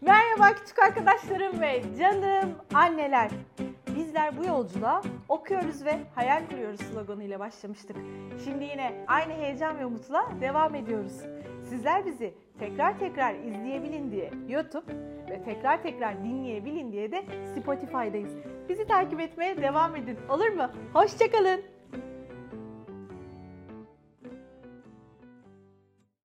Merhaba küçük arkadaşlarım ve canım anneler. Bizler bu yolculuğa okuyoruz ve hayal kuruyoruz sloganıyla başlamıştık. Şimdi yine aynı heyecan ve umutla devam ediyoruz. Sizler bizi tekrar tekrar izleyebilin diye YouTube ve tekrar tekrar dinleyebilin diye de Spotify'dayız. Bizi takip etmeye devam edin olur mu? Hoşçakalın.